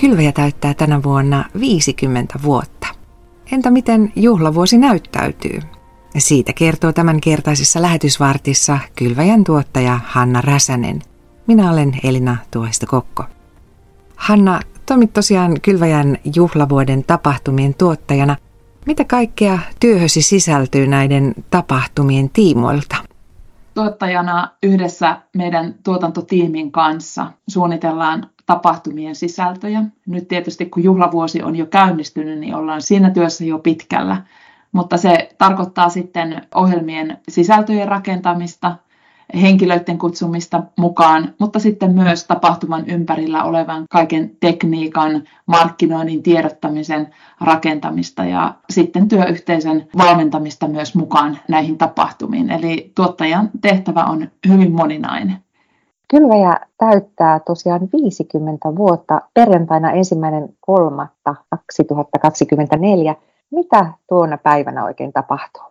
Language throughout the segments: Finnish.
Kylväjä täyttää tänä vuonna 50 vuotta. Entä miten juhlavuosi näyttäytyy? Siitä kertoo tämänkertaisessa lähetysvartissa Kylväjän tuottaja Hanna Räsänen. Minä olen Elina Tuohisto Kokko. Hanna, toimit tosiaan Kylväjän juhlavuoden tapahtumien tuottajana. Mitä kaikkea työhösi sisältyy näiden tapahtumien tiimoilta? Tuottajana yhdessä meidän tuotantotiimin kanssa suunnitellaan tapahtumien sisältöjä. Nyt tietysti kun juhlavuosi on jo käynnistynyt, niin ollaan siinä työssä jo pitkällä. Mutta se tarkoittaa sitten ohjelmien sisältöjen rakentamista, henkilöiden kutsumista mukaan, mutta sitten myös tapahtuman ympärillä olevan kaiken tekniikan, markkinoinnin, tiedottamisen rakentamista ja sitten työyhteisön valmentamista myös mukaan näihin tapahtumiin. Eli tuottajan tehtävä on hyvin moninainen. Kylväjä täyttää tosiaan 50 vuotta perjantaina ensimmäinen kolmatta 2024. Mitä tuona päivänä oikein tapahtuu?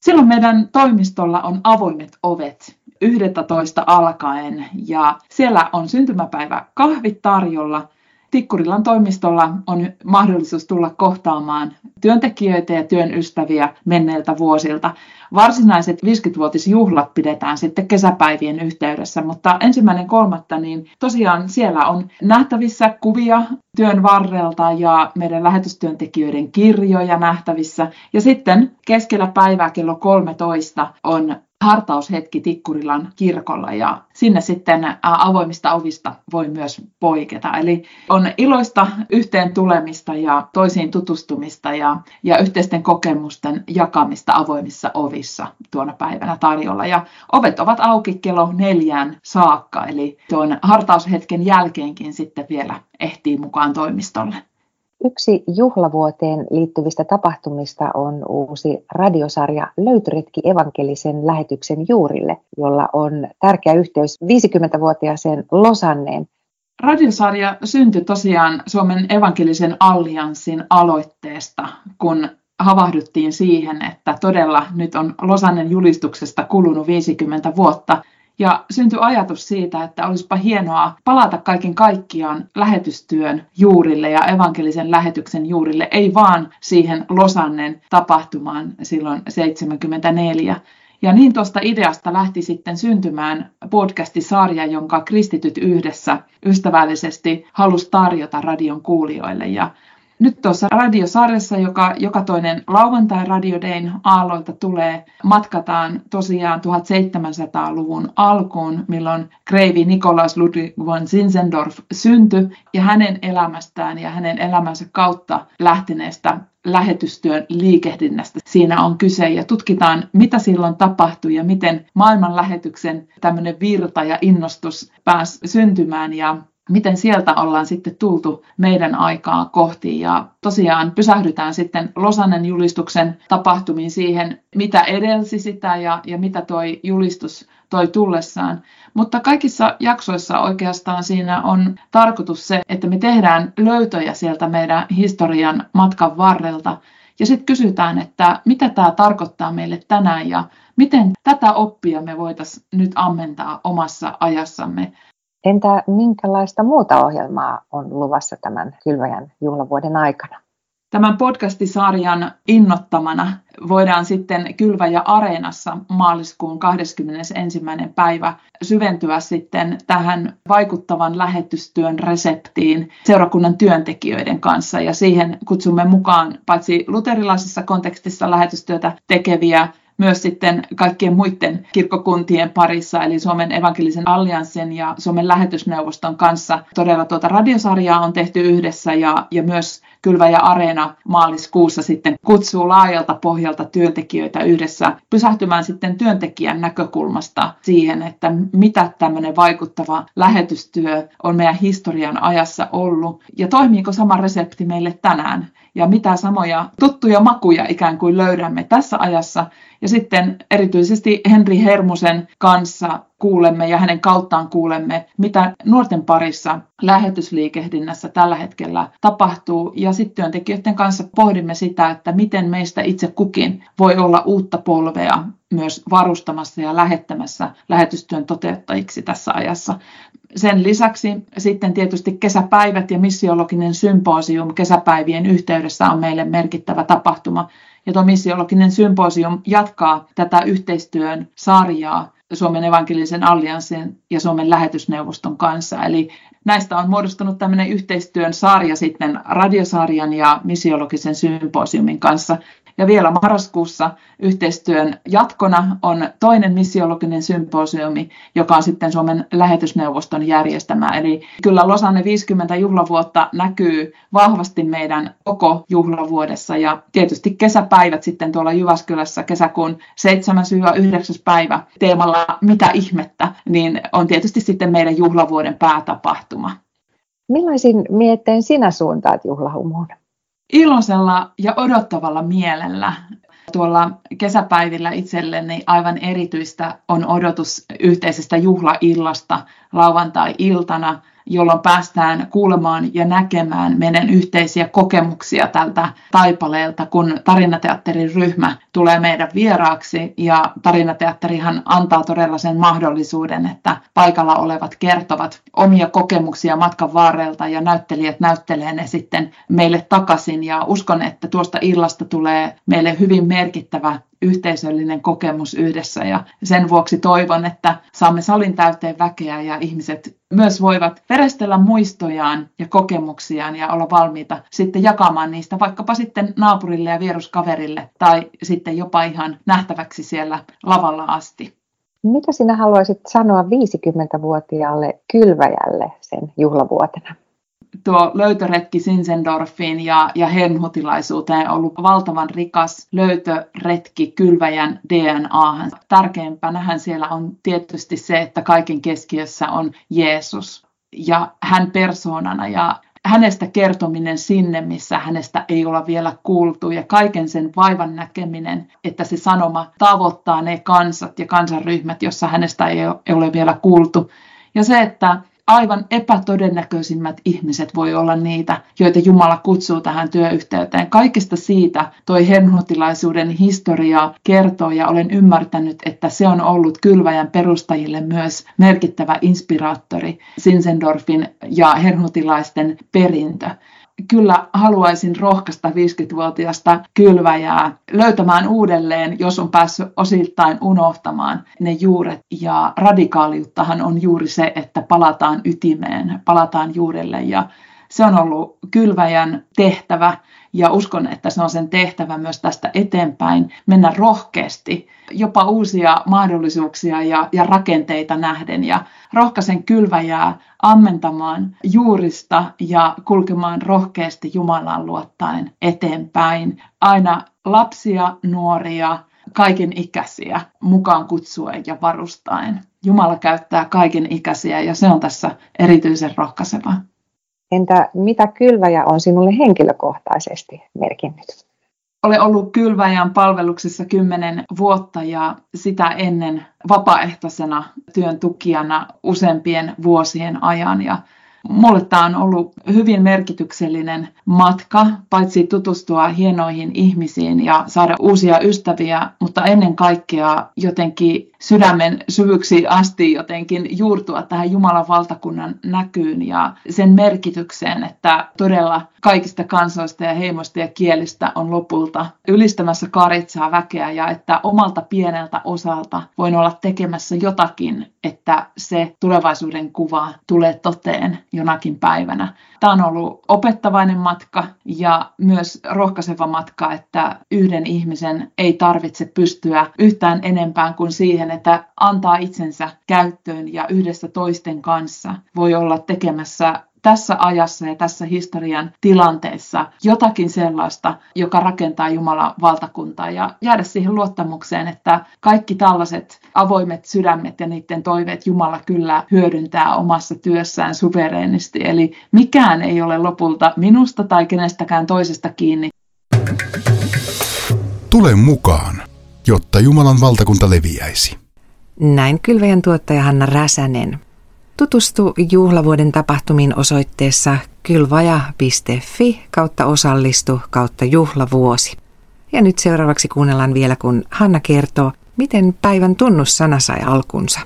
Silloin meidän toimistolla on avoimet ovet 11 alkaen ja siellä on syntymäpäivä kahvit tarjolla – Tikkurilan toimistolla on mahdollisuus tulla kohtaamaan työntekijöitä ja työn ystäviä menneiltä vuosilta. Varsinaiset 50-vuotisjuhlat pidetään sitten kesäpäivien yhteydessä, mutta ensimmäinen kolmatta, niin tosiaan siellä on nähtävissä kuvia työn varrelta ja meidän lähetystyöntekijöiden kirjoja nähtävissä. Ja sitten keskellä päivää kello 13 on hartaushetki Tikkurilan kirkolla ja sinne sitten avoimista ovista voi myös poiketa. Eli on iloista yhteen tulemista ja toisiin tutustumista ja, ja yhteisten kokemusten jakamista avoimissa ovissa tuona päivänä tarjolla. Ja ovet ovat auki kello neljään saakka, eli tuon hartaushetken jälkeenkin sitten vielä ehtii mukaan toimistolle. Yksi juhlavuoteen liittyvistä tapahtumista on uusi radiosarja Löytöretki evankelisen lähetyksen juurille, jolla on tärkeä yhteys 50-vuotiaaseen Losanneen. Radiosarja syntyi tosiaan Suomen evankelisen allianssin aloitteesta, kun havahduttiin siihen, että todella nyt on Losannen julistuksesta kulunut 50 vuotta ja syntyi ajatus siitä, että olisipa hienoa palata kaiken kaikkiaan lähetystyön juurille ja evankelisen lähetyksen juurille, ei vaan siihen Losannen tapahtumaan silloin 74. Ja niin tuosta ideasta lähti sitten syntymään podcastisarja, jonka Kristityt yhdessä ystävällisesti halusi tarjota radion kuulijoille. Ja nyt tuossa radiosarjassa, joka joka toinen lauantai Radio Dayn aalloilta tulee, matkataan tosiaan 1700-luvun alkuun, milloin kreivi Nikolaus Ludwig von Zinzendorf syntyi, ja hänen elämästään ja hänen elämänsä kautta lähteneestä lähetystyön liikehdinnästä. Siinä on kyse ja tutkitaan, mitä silloin tapahtui ja miten maailman lähetyksen tämmöinen virta ja innostus pääsi syntymään ja miten sieltä ollaan sitten tultu meidän aikaa kohti. Ja tosiaan pysähdytään sitten Losannen julistuksen tapahtumiin siihen, mitä edelsi sitä ja, ja mitä toi julistus toi tullessaan. Mutta kaikissa jaksoissa oikeastaan siinä on tarkoitus se, että me tehdään löytöjä sieltä meidän historian matkan varrelta. Ja sitten kysytään, että mitä tämä tarkoittaa meille tänään ja miten tätä oppia me voitaisiin nyt ammentaa omassa ajassamme. Entä minkälaista muuta ohjelmaa on luvassa tämän Kylväjän juhlavuoden aikana? Tämän podcastisarjan innottamana voidaan sitten Kylväjä Areenassa maaliskuun 21. päivä syventyä sitten tähän vaikuttavan lähetystyön reseptiin seurakunnan työntekijöiden kanssa. Ja siihen kutsumme mukaan paitsi luterilaisessa kontekstissa lähetystyötä tekeviä myös sitten kaikkien muiden kirkkokuntien parissa, eli Suomen evankelisen allianssin ja Suomen lähetysneuvoston kanssa. Todella tuota radiosarjaa on tehty yhdessä ja, ja myös Kylvä ja Areena maaliskuussa sitten kutsuu laajalta pohjalta työntekijöitä yhdessä pysähtymään sitten työntekijän näkökulmasta siihen, että mitä tämmöinen vaikuttava lähetystyö on meidän historian ajassa ollut ja toimiiko sama resepti meille tänään ja mitä samoja tuttuja makuja ikään kuin löydämme tässä ajassa. Ja sitten erityisesti Henri Hermusen kanssa kuulemme ja hänen kauttaan kuulemme, mitä nuorten parissa lähetysliikehdinnässä tällä hetkellä tapahtuu. Ja sitten työntekijöiden kanssa pohdimme sitä, että miten meistä itse kukin voi olla uutta polvea myös varustamassa ja lähettämässä lähetystyön toteuttajiksi tässä ajassa. Sen lisäksi sitten tietysti kesäpäivät ja missiologinen symposium kesäpäivien yhteydessä on meille merkittävä tapahtuma. Ja tuo missiologinen symposium jatkaa tätä yhteistyön sarjaa Suomen evankelisen allianssin ja Suomen lähetysneuvoston kanssa. Eli näistä on muodostunut tämmöinen yhteistyön sarja sitten radiosarjan ja missiologisen symposiumin kanssa. Ja vielä marraskuussa yhteistyön jatkona on toinen missiologinen symposiumi, joka on sitten Suomen lähetysneuvoston järjestämä. Eli kyllä Losanne 50 juhlavuotta näkyy vahvasti meidän koko juhlavuodessa ja tietysti kesäpäivät sitten tuolla Jyväskylässä kesäkuun 7-9 päivä teemalla Mitä ihmettä, niin on tietysti sitten meidän juhlavuoden päätapahtuma. Millaisin mietteen sinä suuntaat juhlahumuun? Iloisella ja odottavalla mielellä. Tuolla kesäpäivillä itselleni aivan erityistä on odotus yhteisestä juhlaillasta lauantai-iltana, jolloin päästään kuulemaan ja näkemään meidän yhteisiä kokemuksia tältä taipaleelta, kun tarinateatterin ryhmä tulee meidän vieraaksi. Ja tarinateatterihan antaa todella sen mahdollisuuden, että paikalla olevat kertovat omia kokemuksia matkan varrelta ja näyttelijät näyttelee ne sitten meille takaisin. Ja uskon, että tuosta illasta tulee meille hyvin merkittävä yhteisöllinen kokemus yhdessä ja sen vuoksi toivon, että saamme salin täyteen väkeä ja ihmiset myös voivat verestellä muistojaan ja kokemuksiaan ja olla valmiita sitten jakamaan niistä vaikkapa sitten naapurille ja vieruskaverille tai sitten jopa ihan nähtäväksi siellä lavalla asti. Mitä sinä haluaisit sanoa 50-vuotiaalle kylväjälle sen juhlavuotena? Tuo löytöretki Sinsendorfiin ja, ja Helmhutilaisuuteen on ollut valtavan rikas löytöretki kylväjän DNAhan. Tärkeimpänähän siellä on tietysti se, että kaiken keskiössä on Jeesus ja hän persoonana ja hänestä kertominen sinne, missä hänestä ei olla vielä kuultu ja kaiken sen vaivan näkeminen, että se sanoma tavoittaa ne kansat ja kansanryhmät, jossa hänestä ei ole vielä kuultu. Ja se, että aivan epätodennäköisimmät ihmiset voi olla niitä, joita Jumala kutsuu tähän työyhteyteen. Kaikesta siitä toi hernhutilaisuuden historia kertoo ja olen ymmärtänyt, että se on ollut kylväjän perustajille myös merkittävä inspiraattori Sinsendorfin ja hernhutilaisten perintö kyllä haluaisin rohkaista 50-vuotiaasta kylväjää löytämään uudelleen, jos on päässyt osittain unohtamaan ne juuret. Ja radikaaliuttahan on juuri se, että palataan ytimeen, palataan juurelle ja se on ollut kylväjän tehtävä ja uskon, että se on sen tehtävä myös tästä eteenpäin, mennä rohkeasti, jopa uusia mahdollisuuksia ja, ja rakenteita nähden ja rohkaisen kylväjää ammentamaan juurista ja kulkemaan rohkeasti Jumalan luottaen eteenpäin. Aina lapsia, nuoria, kaiken ikäisiä mukaan kutsuen ja varustaen. Jumala käyttää kaiken ikäisiä ja se on tässä erityisen rohkaisevaa. Entä mitä kylväjä on sinulle henkilökohtaisesti merkinnyt? Olen ollut kylväjän palveluksessa kymmenen vuotta ja sitä ennen vapaaehtoisena työn tukijana useampien vuosien ajan. Ja Mulle tämä on ollut hyvin merkityksellinen matka, paitsi tutustua hienoihin ihmisiin ja saada uusia ystäviä, mutta ennen kaikkea jotenkin sydämen syvyksi asti jotenkin juurtua tähän Jumalan valtakunnan näkyyn ja sen merkitykseen, että todella kaikista kansoista ja heimoista ja kielistä on lopulta ylistämässä karitsaa väkeä ja että omalta pieneltä osalta voin olla tekemässä jotakin, että se tulevaisuuden kuva tulee toteen jonakin päivänä. Tämä on ollut opettavainen matka ja myös rohkaiseva matka, että yhden ihmisen ei tarvitse pystyä yhtään enempään kuin siihen, että antaa itsensä käyttöön ja yhdessä toisten kanssa voi olla tekemässä tässä ajassa ja tässä historian tilanteessa jotakin sellaista, joka rakentaa Jumalan valtakuntaa ja jäädä siihen luottamukseen, että kaikki tällaiset avoimet sydämet ja niiden toiveet Jumala kyllä hyödyntää omassa työssään suvereenisti. Eli mikään ei ole lopulta minusta tai kenestäkään toisesta kiinni. Tule mukaan, jotta Jumalan valtakunta leviäisi. Näin kylväjän tuottaja Hanna Räsänen. Tutustu juhlavuoden tapahtumiin osoitteessa kylvaja.fi kautta osallistu kautta juhlavuosi. Ja nyt seuraavaksi kuunnellaan vielä, kun Hanna kertoo, miten päivän tunnussana sai alkunsa.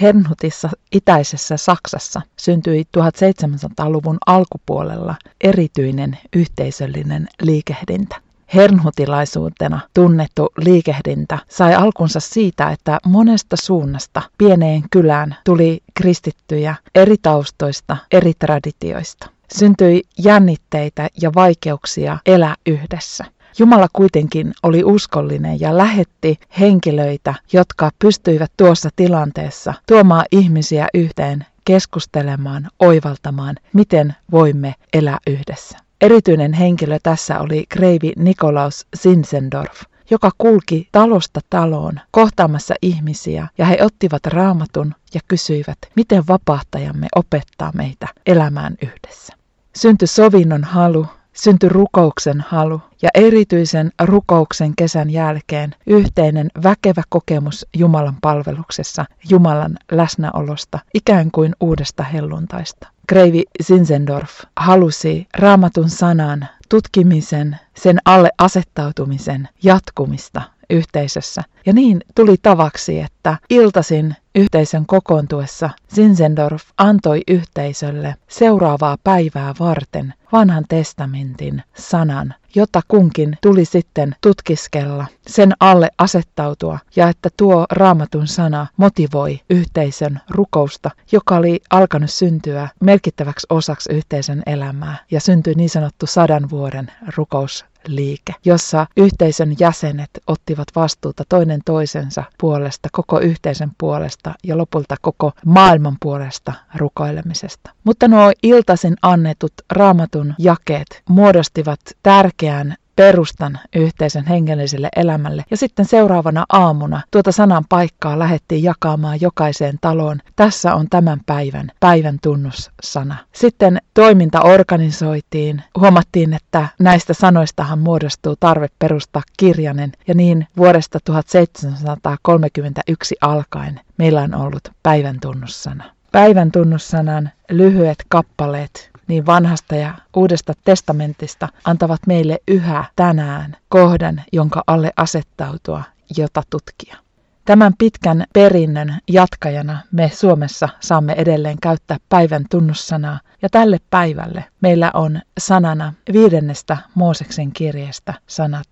Hernhutissa itäisessä Saksassa syntyi 1700-luvun alkupuolella erityinen yhteisöllinen liikehdintä. Hernhutilaisuutena tunnettu liikehdintä sai alkunsa siitä, että monesta suunnasta pieneen kylään tuli kristittyjä eri taustoista, eri traditioista. Syntyi jännitteitä ja vaikeuksia elää yhdessä. Jumala kuitenkin oli uskollinen ja lähetti henkilöitä, jotka pystyivät tuossa tilanteessa tuomaan ihmisiä yhteen, keskustelemaan, oivaltamaan, miten voimme elää yhdessä. Erityinen henkilö tässä oli kreivi Nikolaus Sinsendorf, joka kulki talosta taloon kohtaamassa ihmisiä ja he ottivat raamatun ja kysyivät, miten vapahtajamme opettaa meitä elämään yhdessä. Syntyi sovinnon halu, syntyi rukouksen halu ja erityisen rukouksen kesän jälkeen yhteinen väkevä kokemus Jumalan palveluksessa, Jumalan läsnäolosta, ikään kuin uudesta helluntaista. Kreivi Zinzendorf halusi raamatun sanan tutkimisen, sen alle asettautumisen jatkumista yhteisössä. Ja niin tuli tavaksi, että iltasin yhteisön kokoontuessa Zinzendorf antoi yhteisölle seuraavaa päivää varten vanhan testamentin sanan, jota kunkin tuli sitten tutkiskella, sen alle asettautua ja että tuo raamatun sana motivoi yhteisön rukousta, joka oli alkanut syntyä merkittäväksi osaksi yhteisön elämää ja syntyi niin sanottu sadan vuoden rukous liike, jossa yhteisön jäsenet ottivat vastuuta toinen toisensa puolesta, koko yhteisön puolesta ja lopulta koko maailman puolesta rukoilemisesta. Mutta nuo iltaisin annetut raamatun jakeet muodostivat tärkeän perustan yhteisön hengelliselle elämälle. Ja sitten seuraavana aamuna tuota sanan paikkaa lähettiin jakamaan jokaiseen taloon. Tässä on tämän päivän, päivän tunnussana. Sitten toiminta organisoitiin. Huomattiin, että näistä sanoistahan muodostuu tarve perustaa kirjanen. Ja niin vuodesta 1731 alkaen meillä on ollut päivän tunnussana. Päivän tunnussanan lyhyet kappaleet niin vanhasta ja uudesta testamentista antavat meille yhä tänään kohdan, jonka alle asettautua, jota tutkia. Tämän pitkän perinnön jatkajana me Suomessa saamme edelleen käyttää päivän tunnussanaa, ja tälle päivälle meillä on sanana viidennestä Mooseksen kirjeestä sanat.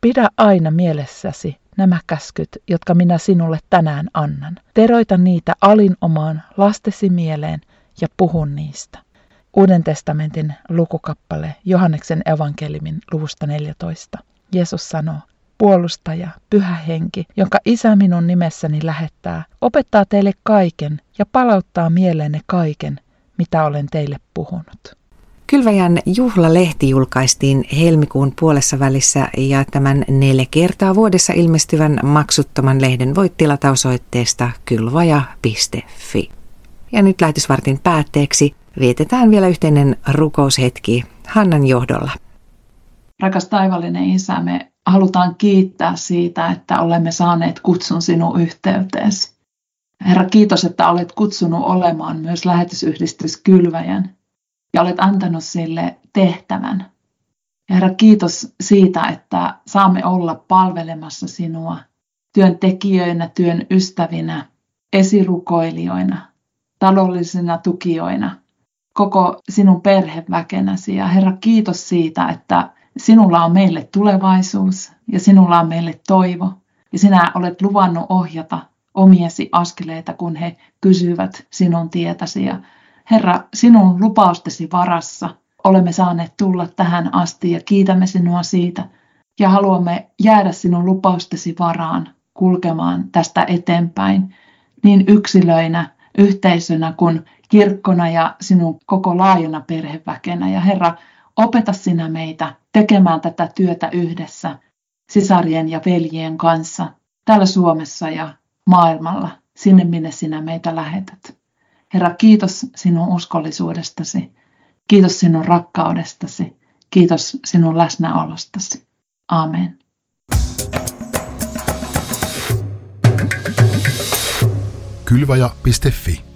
Pidä aina mielessäsi nämä käskyt, jotka minä sinulle tänään annan. Teroita niitä alinomaan lastesi mieleen ja puhun niistä. Uuden testamentin lukukappale Johanneksen evankelimin luvusta 14. Jeesus sanoo, puolustaja, pyhä henki, jonka isä minun nimessäni lähettää, opettaa teille kaiken ja palauttaa mieleenne kaiken, mitä olen teille puhunut. Kylväjän juhlalehti julkaistiin helmikuun puolessa välissä ja tämän neljä kertaa vuodessa ilmestyvän maksuttoman lehden voit tilata osoitteesta kylvaja.fi. Ja nyt lähetysvartin päätteeksi vietetään vielä yhteinen rukoushetki Hannan johdolla. Rakas taivallinen Isä, me halutaan kiittää siitä, että olemme saaneet kutsun sinun yhteyteesi. Herra, kiitos, että olet kutsunut olemaan myös lähetysyhdistys Kylväjän ja olet antanut sille tehtävän. Herra, kiitos siitä, että saamme olla palvelemassa sinua työntekijöinä, työn ystävinä, esirukoilijoina, taloudellisina tukijoina – koko sinun perheväkenäsi. Ja Herra, kiitos siitä, että sinulla on meille tulevaisuus ja sinulla on meille toivo. Ja sinä olet luvannut ohjata omiesi askeleita, kun he kysyvät sinun tietäsi. Ja Herra, sinun lupaustesi varassa olemme saaneet tulla tähän asti ja kiitämme sinua siitä. Ja haluamme jäädä sinun lupaustesi varaan kulkemaan tästä eteenpäin niin yksilöinä, yhteisönä kuin kirkkona ja sinun koko laajana perheväkenä. Ja Herra, opeta sinä meitä tekemään tätä työtä yhdessä sisarien ja veljien kanssa täällä Suomessa ja maailmalla, sinne minne sinä meitä lähetät. Herra, kiitos sinun uskollisuudestasi. Kiitos sinun rakkaudestasi. Kiitos sinun läsnäolostasi. Amen. kylvaja.fi.